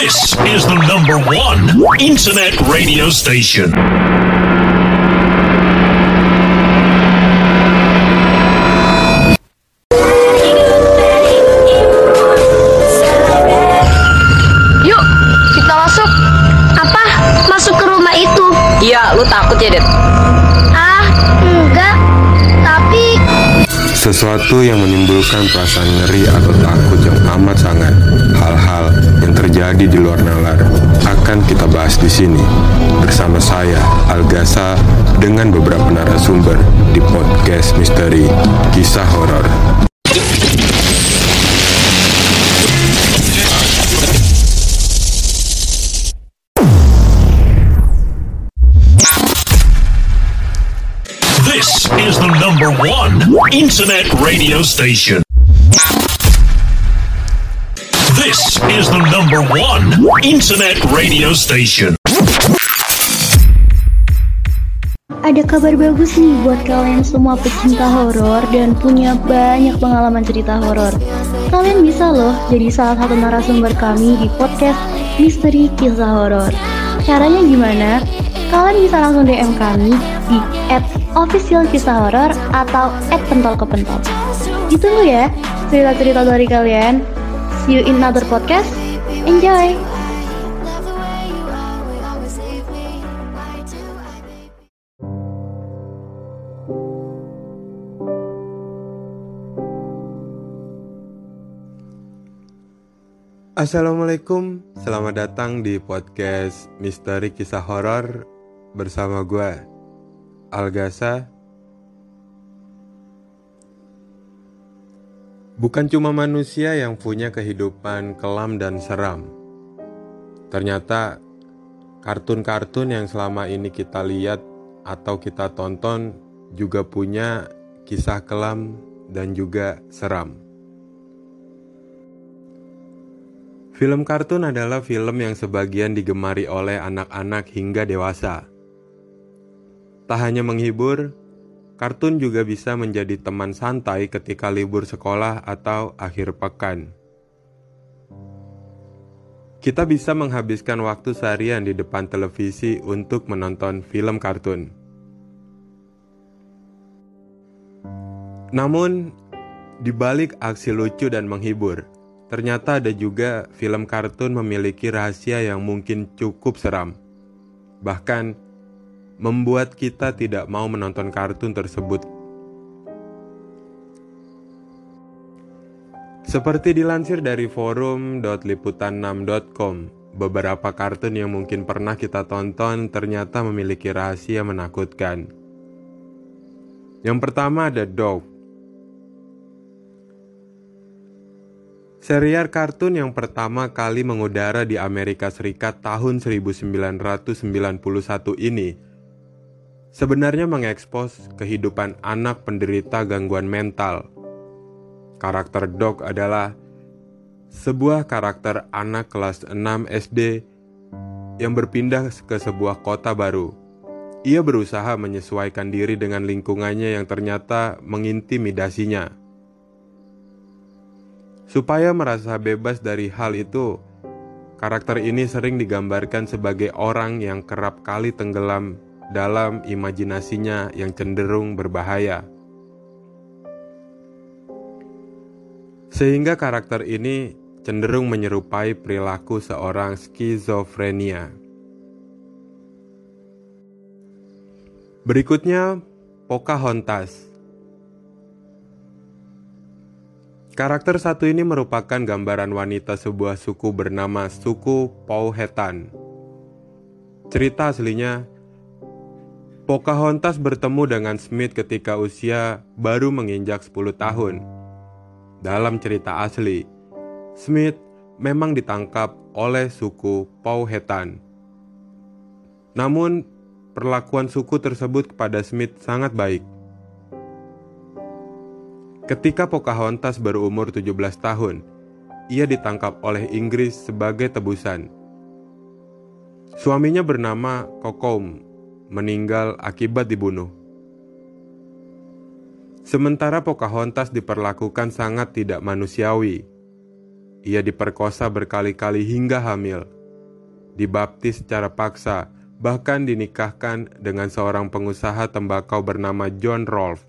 This is the number one internet radio station. Yuk, kita masuk. Apa? Masuk ke rumah itu? Iya, lu takut ya, Det? Ah, enggak. Tapi Sesuatu yang menimbulkan perasaan ngeri atau takut yang amat sangat. Hal-hal di luar nalar akan kita bahas di sini bersama saya Algasa dengan beberapa narasumber di podcast misteri kisah horor. This is the number one internet radio station. This is the number one internet radio station. ada kabar bagus nih buat kalian semua pecinta horor dan punya banyak pengalaman cerita horor. Kalian bisa loh jadi salah satu narasumber kami di podcast Misteri Kisah Horor. Caranya gimana? Kalian bisa langsung DM kami di @official kisah horor atau @pentol ke pentol. Ditunggu ya cerita-cerita dari kalian. See you in another podcast. Enjoy! Assalamualaikum, selamat datang di podcast Misteri Kisah Horor bersama gue Algasa. Bukan cuma manusia yang punya kehidupan kelam dan seram. Ternyata kartun-kartun yang selama ini kita lihat atau kita tonton juga punya kisah kelam dan juga seram. Film kartun adalah film yang sebagian digemari oleh anak-anak hingga dewasa. Tak hanya menghibur, kartun juga bisa menjadi teman santai ketika libur sekolah atau akhir pekan. Kita bisa menghabiskan waktu seharian di depan televisi untuk menonton film kartun. Namun, di balik aksi lucu dan menghibur, Ternyata ada juga film kartun memiliki rahasia yang mungkin cukup seram. Bahkan membuat kita tidak mau menonton kartun tersebut. Seperti dilansir dari forum.liputan6.com, beberapa kartun yang mungkin pernah kita tonton ternyata memiliki rahasia menakutkan. Yang pertama ada Dog, Serial kartun yang pertama kali mengudara di Amerika Serikat tahun 1991 ini sebenarnya mengekspos kehidupan anak penderita gangguan mental. Karakter Dog adalah sebuah karakter anak kelas 6 SD yang berpindah ke sebuah kota baru. Ia berusaha menyesuaikan diri dengan lingkungannya yang ternyata mengintimidasinya. Supaya merasa bebas dari hal itu, karakter ini sering digambarkan sebagai orang yang kerap kali tenggelam dalam imajinasinya yang cenderung berbahaya. Sehingga karakter ini cenderung menyerupai perilaku seorang skizofrenia. Berikutnya, Pocahontas. Karakter satu ini merupakan gambaran wanita sebuah suku bernama suku Powhatan. Cerita aslinya, Pocahontas bertemu dengan Smith ketika usia baru menginjak 10 tahun. Dalam cerita asli, Smith memang ditangkap oleh suku Powhatan. Namun, perlakuan suku tersebut kepada Smith sangat baik. Ketika Pocahontas berumur 17 tahun, ia ditangkap oleh Inggris sebagai tebusan. Suaminya bernama Kokoum, meninggal akibat dibunuh. Sementara Pocahontas diperlakukan sangat tidak manusiawi. ia diperkosa berkali-kali hingga hamil, dibaptis secara paksa, bahkan dinikahkan dengan seorang pengusaha tembakau bernama John Rolfe.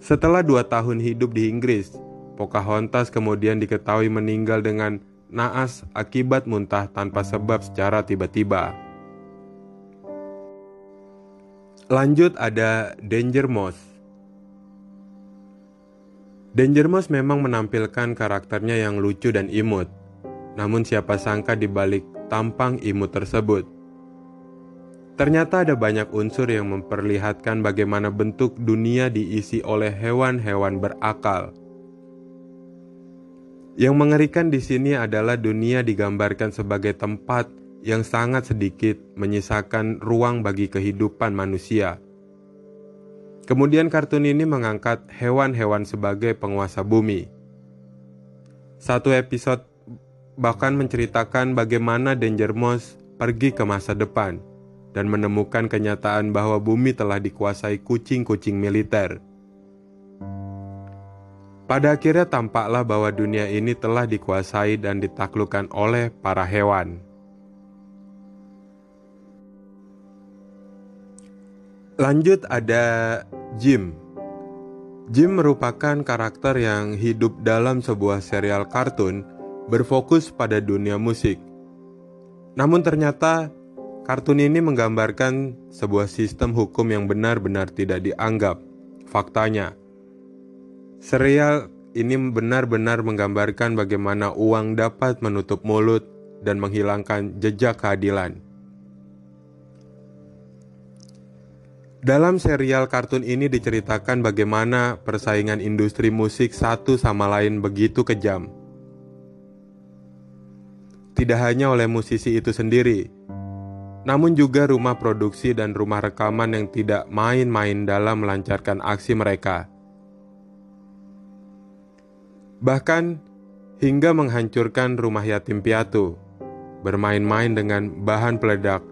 Setelah dua tahun hidup di Inggris, Pocahontas kemudian diketahui meninggal dengan naas akibat muntah tanpa sebab secara tiba-tiba. Lanjut ada Danger Mouse. Danger Mouse memang menampilkan karakternya yang lucu dan imut. Namun siapa sangka di balik tampang imut tersebut. Ternyata ada banyak unsur yang memperlihatkan bagaimana bentuk dunia diisi oleh hewan-hewan berakal. Yang mengerikan di sini adalah dunia digambarkan sebagai tempat yang sangat sedikit menyisakan ruang bagi kehidupan manusia. Kemudian kartun ini mengangkat hewan-hewan sebagai penguasa bumi. Satu episode bahkan menceritakan bagaimana Danger Mouse pergi ke masa depan dan menemukan kenyataan bahwa bumi telah dikuasai kucing-kucing militer. Pada akhirnya tampaklah bahwa dunia ini telah dikuasai dan ditaklukkan oleh para hewan. Lanjut ada Jim. Jim merupakan karakter yang hidup dalam sebuah serial kartun berfokus pada dunia musik. Namun ternyata kartun ini menggambarkan sebuah sistem hukum yang benar-benar tidak dianggap. Faktanya, serial ini benar-benar menggambarkan bagaimana uang dapat menutup mulut dan menghilangkan jejak keadilan. Dalam serial kartun ini diceritakan bagaimana persaingan industri musik satu sama lain begitu kejam tidak hanya oleh musisi itu sendiri, namun juga rumah produksi dan rumah rekaman yang tidak main-main dalam melancarkan aksi mereka. Bahkan hingga menghancurkan rumah yatim piatu, bermain-main dengan bahan peledak,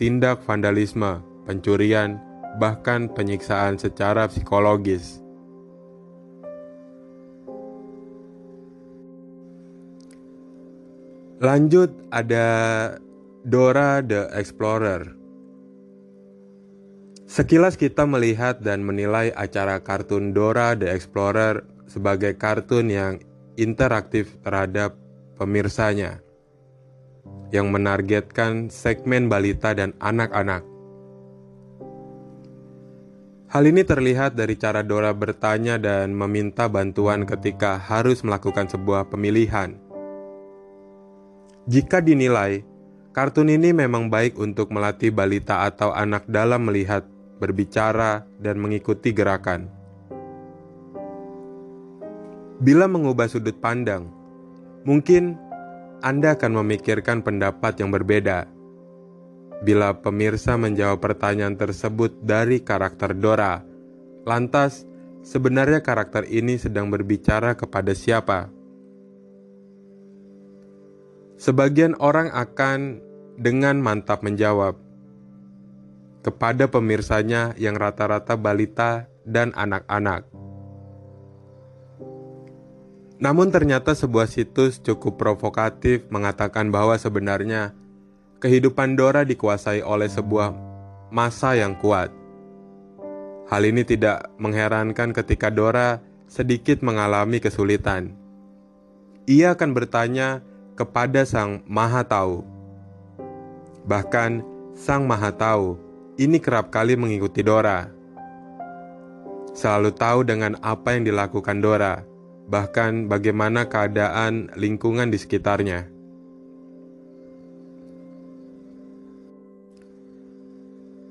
tindak vandalisme, pencurian, bahkan penyiksaan secara psikologis. Lanjut ada Dora the Explorer. Sekilas kita melihat dan menilai acara kartun Dora the Explorer sebagai kartun yang interaktif terhadap pemirsanya yang menargetkan segmen balita dan anak-anak. Hal ini terlihat dari cara Dora bertanya dan meminta bantuan ketika harus melakukan sebuah pemilihan jika dinilai, kartun ini memang baik untuk melatih balita atau anak dalam melihat, berbicara, dan mengikuti gerakan. Bila mengubah sudut pandang, mungkin Anda akan memikirkan pendapat yang berbeda. Bila pemirsa menjawab pertanyaan tersebut dari karakter Dora, lantas sebenarnya karakter ini sedang berbicara kepada siapa? Sebagian orang akan dengan mantap menjawab kepada pemirsanya yang rata-rata balita dan anak-anak. Namun ternyata sebuah situs cukup provokatif mengatakan bahwa sebenarnya kehidupan Dora dikuasai oleh sebuah masa yang kuat. Hal ini tidak mengherankan ketika Dora sedikit mengalami kesulitan. Ia akan bertanya kepada Sang Maha Tahu. Bahkan Sang Maha Tahu ini kerap kali mengikuti Dora. Selalu tahu dengan apa yang dilakukan Dora, bahkan bagaimana keadaan lingkungan di sekitarnya.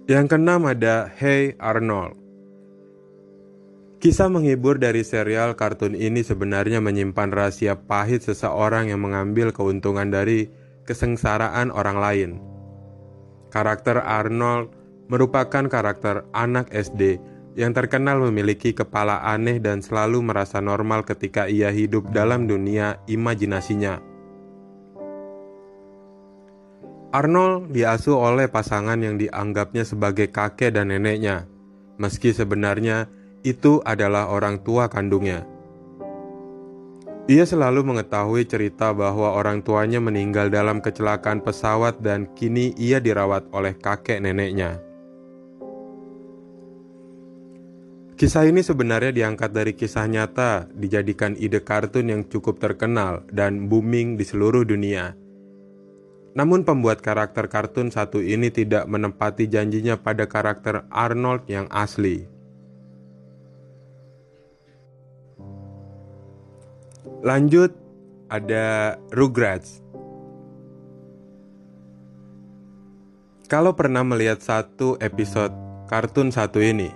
Yang keenam ada Hey Arnold. Kisah menghibur dari serial kartun ini sebenarnya menyimpan rahasia pahit seseorang yang mengambil keuntungan dari kesengsaraan orang lain. Karakter Arnold merupakan karakter anak SD yang terkenal memiliki kepala aneh dan selalu merasa normal ketika ia hidup dalam dunia imajinasinya. Arnold diasuh oleh pasangan yang dianggapnya sebagai kakek dan neneknya, meski sebenarnya itu adalah orang tua kandungnya. Ia selalu mengetahui cerita bahwa orang tuanya meninggal dalam kecelakaan pesawat dan kini ia dirawat oleh kakek neneknya. Kisah ini sebenarnya diangkat dari kisah nyata, dijadikan ide kartun yang cukup terkenal dan booming di seluruh dunia. Namun pembuat karakter kartun satu ini tidak menempati janjinya pada karakter Arnold yang asli. Lanjut ada Rugrats. Kalau pernah melihat satu episode kartun satu ini,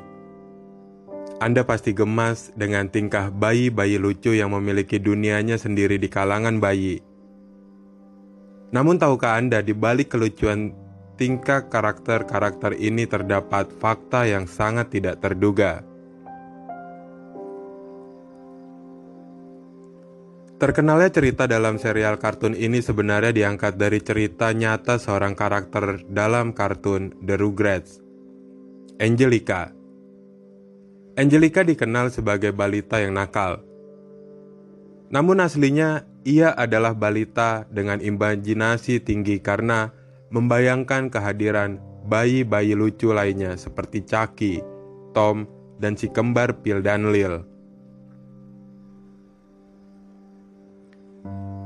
Anda pasti gemas dengan tingkah bayi-bayi lucu yang memiliki dunianya sendiri di kalangan bayi. Namun tahukah Anda di balik kelucuan tingkah karakter-karakter ini terdapat fakta yang sangat tidak terduga. Terkenalnya cerita dalam serial kartun ini sebenarnya diangkat dari cerita nyata seorang karakter dalam kartun The Rugrats, Angelica. Angelica dikenal sebagai balita yang nakal. Namun aslinya ia adalah balita dengan imajinasi tinggi karena membayangkan kehadiran bayi-bayi lucu lainnya seperti Chucky, Tom, dan si kembar Phil dan Lil.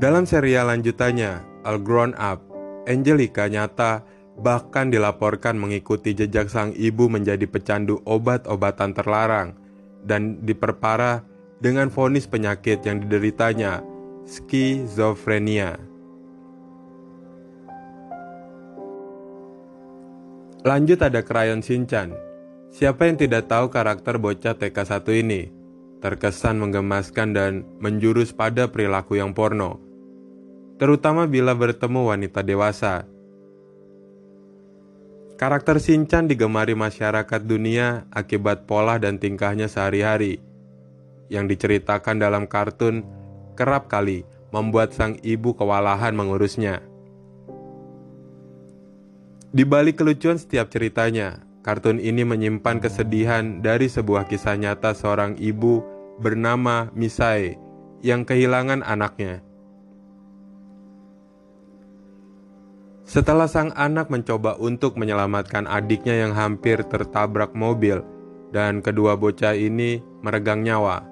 Dalam serial lanjutannya, All Grown Up, Angelica nyata bahkan dilaporkan mengikuti jejak sang ibu menjadi pecandu obat-obatan terlarang dan diperparah dengan vonis penyakit yang dideritanya, skizofrenia. Lanjut ada Krayon Shinchan. Siapa yang tidak tahu karakter bocah TK1 ini? Terkesan menggemaskan dan menjurus pada perilaku yang porno terutama bila bertemu wanita dewasa. Karakter Shinchan digemari masyarakat dunia akibat pola dan tingkahnya sehari-hari. Yang diceritakan dalam kartun kerap kali membuat sang ibu kewalahan mengurusnya. Di balik kelucuan setiap ceritanya, kartun ini menyimpan kesedihan dari sebuah kisah nyata seorang ibu bernama Misae yang kehilangan anaknya. Setelah sang anak mencoba untuk menyelamatkan adiknya yang hampir tertabrak mobil, dan kedua bocah ini meregang nyawa.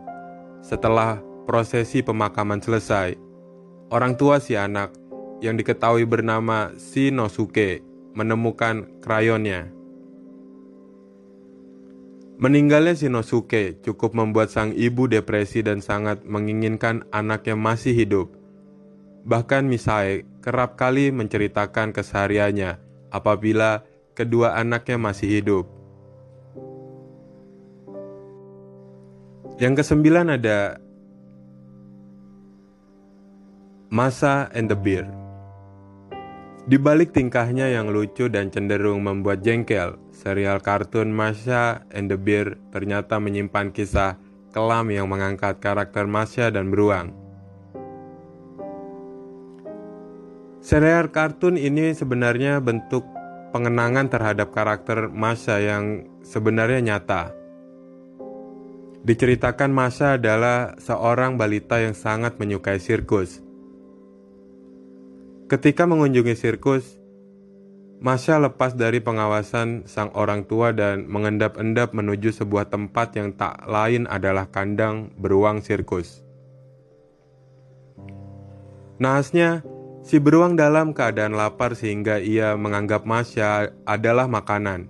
Setelah prosesi pemakaman selesai, orang tua si anak yang diketahui bernama Shinosuke menemukan krayonnya. Meninggalnya Shinosuke cukup membuat sang ibu depresi dan sangat menginginkan anaknya masih hidup. Bahkan Misae kerap kali menceritakan kesehariannya apabila kedua anaknya masih hidup. Yang kesembilan ada Masa and the Beer. Di balik tingkahnya yang lucu dan cenderung membuat jengkel, serial kartun Masha and the Beer ternyata menyimpan kisah kelam yang mengangkat karakter Masha dan beruang. Serial kartun ini sebenarnya bentuk pengenangan terhadap karakter Masha yang sebenarnya nyata. Diceritakan Masha adalah seorang balita yang sangat menyukai sirkus. Ketika mengunjungi sirkus, Masha lepas dari pengawasan sang orang tua dan mengendap-endap menuju sebuah tempat yang tak lain adalah kandang beruang sirkus. Nahasnya, Si beruang dalam keadaan lapar sehingga ia menganggap Masya adalah makanan.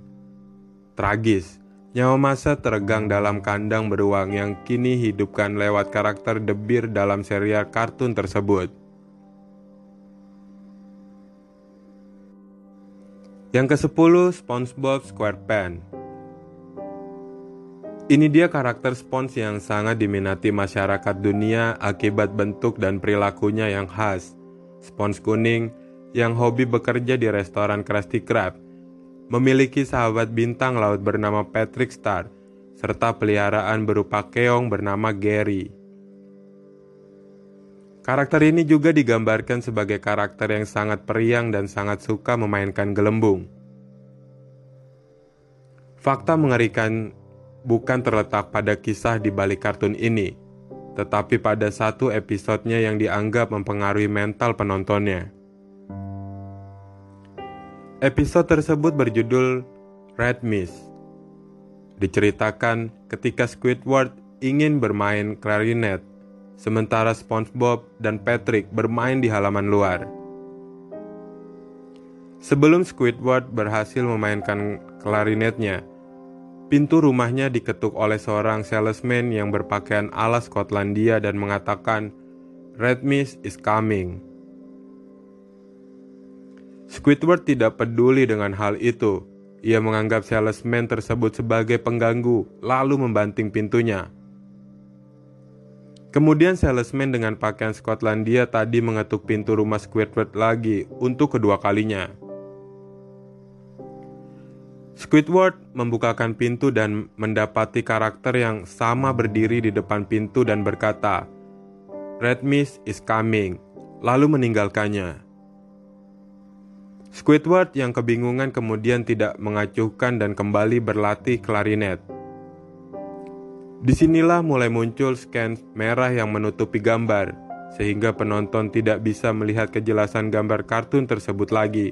Tragis, nyawa Masya teregang dalam kandang beruang yang kini hidupkan lewat karakter debir dalam serial kartun tersebut. Yang ke-10 SpongeBob SquarePants Ini dia karakter Spons yang sangat diminati masyarakat dunia akibat bentuk dan perilakunya yang khas spons kuning yang hobi bekerja di restoran Krusty Krab, memiliki sahabat bintang laut bernama Patrick Star, serta peliharaan berupa keong bernama Gary. Karakter ini juga digambarkan sebagai karakter yang sangat periang dan sangat suka memainkan gelembung. Fakta mengerikan bukan terletak pada kisah di balik kartun ini, tetapi pada satu episodenya yang dianggap mempengaruhi mental penontonnya. Episode tersebut berjudul Red Mist. Diceritakan ketika Squidward ingin bermain klarinet, sementara SpongeBob dan Patrick bermain di halaman luar. Sebelum Squidward berhasil memainkan klarinetnya, pintu rumahnya diketuk oleh seorang salesman yang berpakaian ala Skotlandia dan mengatakan, "Red Mist is coming." Squidward tidak peduli dengan hal itu. Ia menganggap salesman tersebut sebagai pengganggu, lalu membanting pintunya. Kemudian salesman dengan pakaian Skotlandia tadi mengetuk pintu rumah Squidward lagi untuk kedua kalinya. Squidward membukakan pintu dan mendapati karakter yang sama berdiri di depan pintu dan berkata, "Red Mist is coming," lalu meninggalkannya. Squidward yang kebingungan kemudian tidak mengacuhkan dan kembali berlatih klarinet. Di sinilah mulai muncul scan merah yang menutupi gambar, sehingga penonton tidak bisa melihat kejelasan gambar kartun tersebut lagi.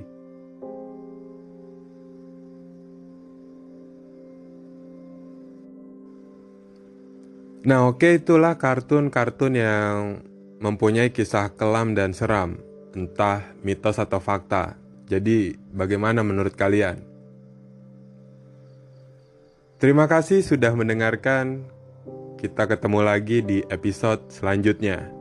Nah, oke, itulah kartun-kartun yang mempunyai kisah kelam dan seram, entah mitos atau fakta. Jadi, bagaimana menurut kalian? Terima kasih sudah mendengarkan. Kita ketemu lagi di episode selanjutnya.